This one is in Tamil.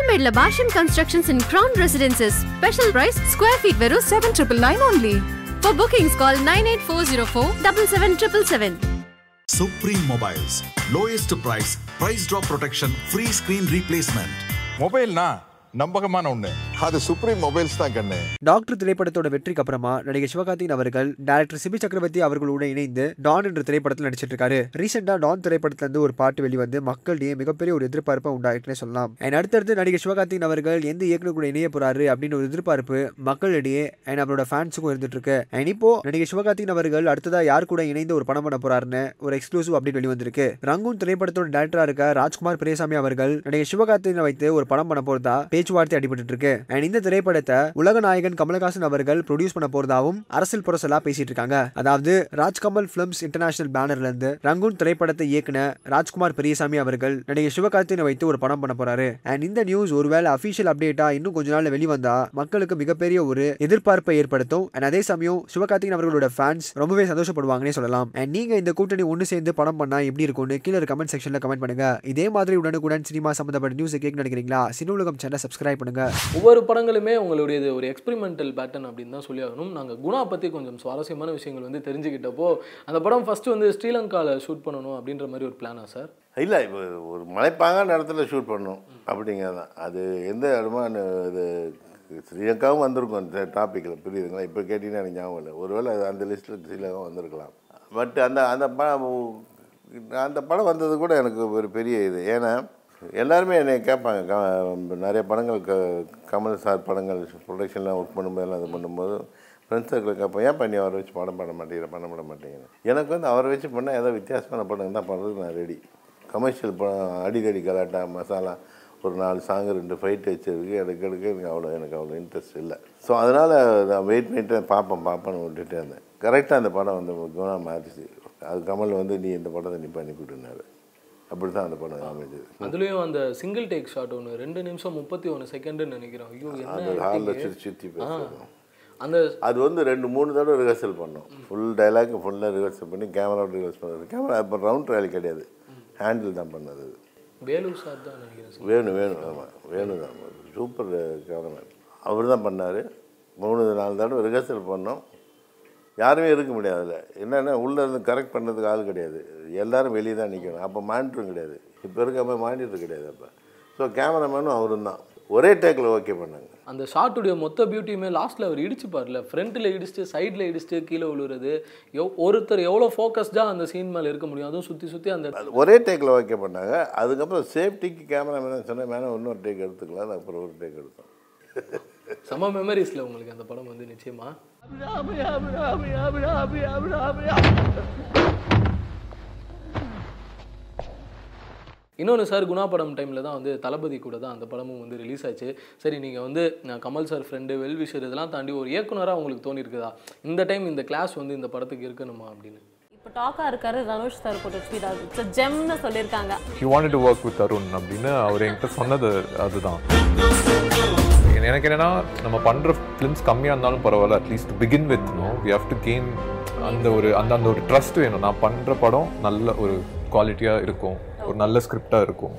రెడీమేడ్ల భాషన్ constructions in Crown Residences special price square feet వెరు seven triple nine only for bookings call nine eight four zero four double seven triple seven Supreme Mobiles lowest price price drop protection free screen replacement mobile నా నమ్మకமான ఉండే அது சுப்ரீம் மொபைல்ஸ் தான் கண்ணு. டாக்டர் திரைப்படத்தோட வெற்றிக்கு அப்புறமா நடிகர் சிவகார்த்திகன் அவர்கள் டைரக்டர் சிபி சக்கரவர்த்தி அவர்களோட இணைந்து டான் என்ற திரைப்படத்தில் நடிச்சிட்டு இருக்காரு. ரீசெண்டா டான் திரைப்படத்துல இருந்து ஒரு பாட்டு வெளிவந்து மக்களிடையே மிகப்பெரிய ஒரு எதிர்பார்ப்பை உண்டாயிட்டுனே சொல்லலாம். அண்ட் அடுத்தடுத்து நடிகர் சிவகார்த்திகேயன் அவர்கள் எந்த இயக்குனர் கூட இணைய போறாரு அப்படின்னு ஒரு எதிர்பார்ப்பு மக்களிடையே அண்ட் அவரோட ஃபேன்ஸுக்கும் இருந்துட்டு இருக்கு. அண்ட் இப்போ நடிகர் சிவகார்த்திகேயன் அவர்கள் அடுத்ததா யார் கூட இணைந்து ஒரு படம் பண்ண போறாருன்னு ஒரு எக்ஸ்க்ளூசிவ் அப்டேட் வெளிவந்திருக்கு. ரங்கூன் திரைப்படத்தோட டேரக்டரா இருக்க ராஜ்குமார் பிரேசாமி அவர்கள் நடிகர் சிவகார்த்திகனை வைத்து ஒரு படம் பண்ண போறதா பேச்சுவார்த்தை அடிபட்டு இருக்கு. அண்ட் இந்த திரைப்படத்தை உலக நாயகன் கமலஹாசன் அவர்கள் ப்ரொடியூஸ் பண்ண போறதாவும் அரசியல் புரசலா பேசிட்டு இருக்காங்க அதாவது ராஜ்கமல் பிலிம்ஸ் இன்டர்நேஷனல் பேனர்ல இருந்து ரங்கூன் திரைப்படத்தை இயக்குன ராஜ்குமார் பெரியசாமி அவர்கள் நடிகை சிவகார்த்திகேயனை வைத்து ஒரு படம் பண்ண போறாரு. அண்ட் இந்த நியூஸ் ஒருவேளை அபிஷியல் அப்டேட்டா இன்னும் கொஞ்ச நாள் வெளிவந்தா மக்களுக்கு மிகப்பெரிய ஒரு எதிர்பார்ப்பை ஏற்படுத்தும். அண்ட் அதே சமயம் சிவகார்த்திகன் அவர்களோட ஃபேன்ஸ் ரொம்பவே சந்தோஷப்படுவாங்கன்னே சொல்லலாம். அண்ட் நீங்க இந்த கூட்டணி ஒன்று சேர்ந்து படம் பண்ணா எப்படி இருக்கும்னு கீழே கமெண்ட் செக்ஷன்ல கமெண்ட் பண்ணுங்க. இதே மாதிரி உடனுக்குடன் சினிமா சம்பந்தப்பட்ட நியூஸ் கேட்க நினைக்கிறீங்களா? சினி உலகம் சேனல் சப்ஸ்கிரைப் பண்ணுங்க. ஒவ்வொரு படங்களுமே உங்களுடையது ஒரு எக்ஸ்பெரிமெண்டல் பேட்டர்ன் அப்படின்னு தான் சொல்லி ஆகணும். நாங்கள் குணா பற்றி கொஞ்சம் சுவாரஸ்யமான விஷயங்கள் வந்து தெரிஞ்சுக்கிட்டப்போ அந்த படம் ஃபஸ்ட்டு வந்து ஸ்ரீலங்காவில் ஷூட் பண்ணணும் அப்படின்ற மாதிரி ஒரு பிளானா சார் இல்லை இப்போ ஒரு மலைப்பாங்கான இடத்துல ஷூட் பண்ணணும் அப்படிங்கிறது அது எந்த இடமா இது ஸ்ரீலங்காவும் வந்திருக்கும் அந்த டாப்பிக்கில் புரியுதுங்களா? இப்போ கேட்டிங்கன்னா எனக்கு ஞாபகம் இல்லை. ஒருவேளை அந்த லிஸ்ட்டில் ஸ்ரீலங்காவும் வந்திருக்கலாம். பட் அந்த அந்த படம் அந்த படம் வந்தது கூட எனக்கு ஒரு பெரிய இது. ஏன்னா எல்லாருமே என்னை கேட்பாங்க. க- நிறைய படங்கள் க கமல் சார் படங்கள் ப்ரொடக்ஷன்லாம் ஒர்க் பண்ணும்போது எல்லாம் இது பண்ணும்போது ஃப்ரெண்ட்ஸ் சர்க்கிள் கேட்போம் ஏன் பண்ணி அவரை வச்சு படம் பண்ண மாட்டேங்கிற? பண்ண பண்ண மாட்டேங்கிறேன் எனக்கு வந்து அவரை வச்சு பண்ணால் ஏதோ வித்தியாசமான படம் தான் பண்ணுறதுக்கு நான் ரெடி கமர்ஷியல் படம் அடிக்கடி கலாட்டா மசாலா ஒரு நாலு சாங் ரெண்டு ஃபைட் வச்சிருக்கு. எனக்கு எடுக்க எனக்கு அவ்வளோ எனக்கு அவ்வளோ இன்ட்ரெஸ்ட் இல்லை. ஸோ அதனால் நான் வெயிட் பண்ணிட்டு பார்ப்பேன் பார்ப்பேன்னு விட்டுட்டே இருந்தேன். கரெக்டாக அந்த படம் வந்து குணம் மாறிச்சு. அது கமல் வந்து நீ இந்த படத்தை நீ பண்ணி கொடுனாரு அப்படி தான் அந்த படம் அமைஞ்சது. அதுலேயும் அந்த சிங்கிள் டேக் ஷாட் ஒன்று ரெண்டு நிமிஷம் முப்பத்தி ஒன்று செகண்டுன்னு நினைக்கிறோம். ஐயோ அந்த ஹாலில். சுற்றி சுற்றி ஆ. பேசுகிறோம் அந்த அது வந்து ரெண்டு மூணு தடவை ரிஹர்சல் பண்ணோம். ஃபுல் டைலாக் ஃபுல்லாக ரிஹர்சல் பண்ணி கேமராவோட ரிஹர்சல் பண்ணது. கேமரா இப்போ ரவுண்ட் ட்ரையல் கிடையாது. ஹேண்டில் தான் பண்ணது வேலூர் சார் தான் நினைக்கிறேன் வேணும் வேணும் ஆமாம் வேணும் தான். சூப்பர் கேமராமேன் அவர் தான் பண்ணார். மூணு நாலு தடவை ரிஹர்சல் பண்ணோம். யாருமே இருக்க முடியாது அதில். என்னென்னா உள்ளே இருந்து கரெக்ட் பண்ணுறதுக்கு ஆள் கிடையாது. எல்லாரும் வெளியே தான் நிற்கணும் அப்போ மானிட்டரும் கிடையாது. இப்போ இருக்க மாதிரி மானிட்டர் கிடையாது அப்போ. ஸோ கேமராமேனும் அவரும் தான். ஒரே டேக்கில் ஓகே பண்ணாங்க. அந்த ஷாட்டுடைய மொத்த பியூட்டியுமே லாஸ்ட்டில் அவர் இடிச்சுப்பார்ல ஃப்ரண்ட்டில் இடிச்சுட்டு சைடில் இடிச்சுட்டு கீழே விழுறது. எவ் ஒருத்தர் எவ்வளோ ஃபோக்கஸ்டாக அந்த சீன் மேலே இருக்க முடியும்? அதுவும் சுற்றி சுற்றி அந்த ஒரே டேக்கில் ஓகே பண்ணாங்க. அதுக்கப்புறம் சேஃப்டிக்கு கேமராமேன் சொன்னேன் மேலே இன்னொரு டேக் எடுத்துக்கலாம். அப்புறம் ஒரு டேக் எடுத்தோம். செம மெமரிஸில் உங்களுக்கு அந்த படம் வந்து நிச்சயமா? இன்னொன்று சார் குணா படம் டைமில் தான் வந்து தளபதி கூட தான் அந்த படமும் வந்து ரிலீஸ் ஆச்சு. சரி நீங்கள் வந்து நான் கமல் சார் ஃப்ரெண்டு வெல்விஷர் இதெல்லாம் தாண்டி ஒரு இயக்குனராக உங்களுக்கு தோணியிருக்குதா இந்த டைம் இந்த கிளாஸ் வந்து இந்த படத்துக்கு இருக்கணுமா அப்படின்னு? இப்போ டாக்கா இருக்காரு தனுஷ் சார் போட்டு ஸ்வீட் இட்ஸ் ஜெம்னு சொல்லியிருக்காங்க he wanted to work with Arun அப்படின்னு அவர் என்கிட்ட சொன்னது அதுதான். எனக்கு என்னன்னா நம்ம பண்ற ஃபிலிம்ஸ் கம்மியாக இருந்தாலும் பரவாயில்ல. At least begin with no we have to gain அந்த ஒரு அந்த அந்த ஒரு ட்ரஸ்ட் வேணும். நான் பண்ற படம் நல்ல ஒரு குவாலிட்டியாக இருக்கும். ஒரு நல்ல ஸ்கிரிப்டாக இருக்கும்.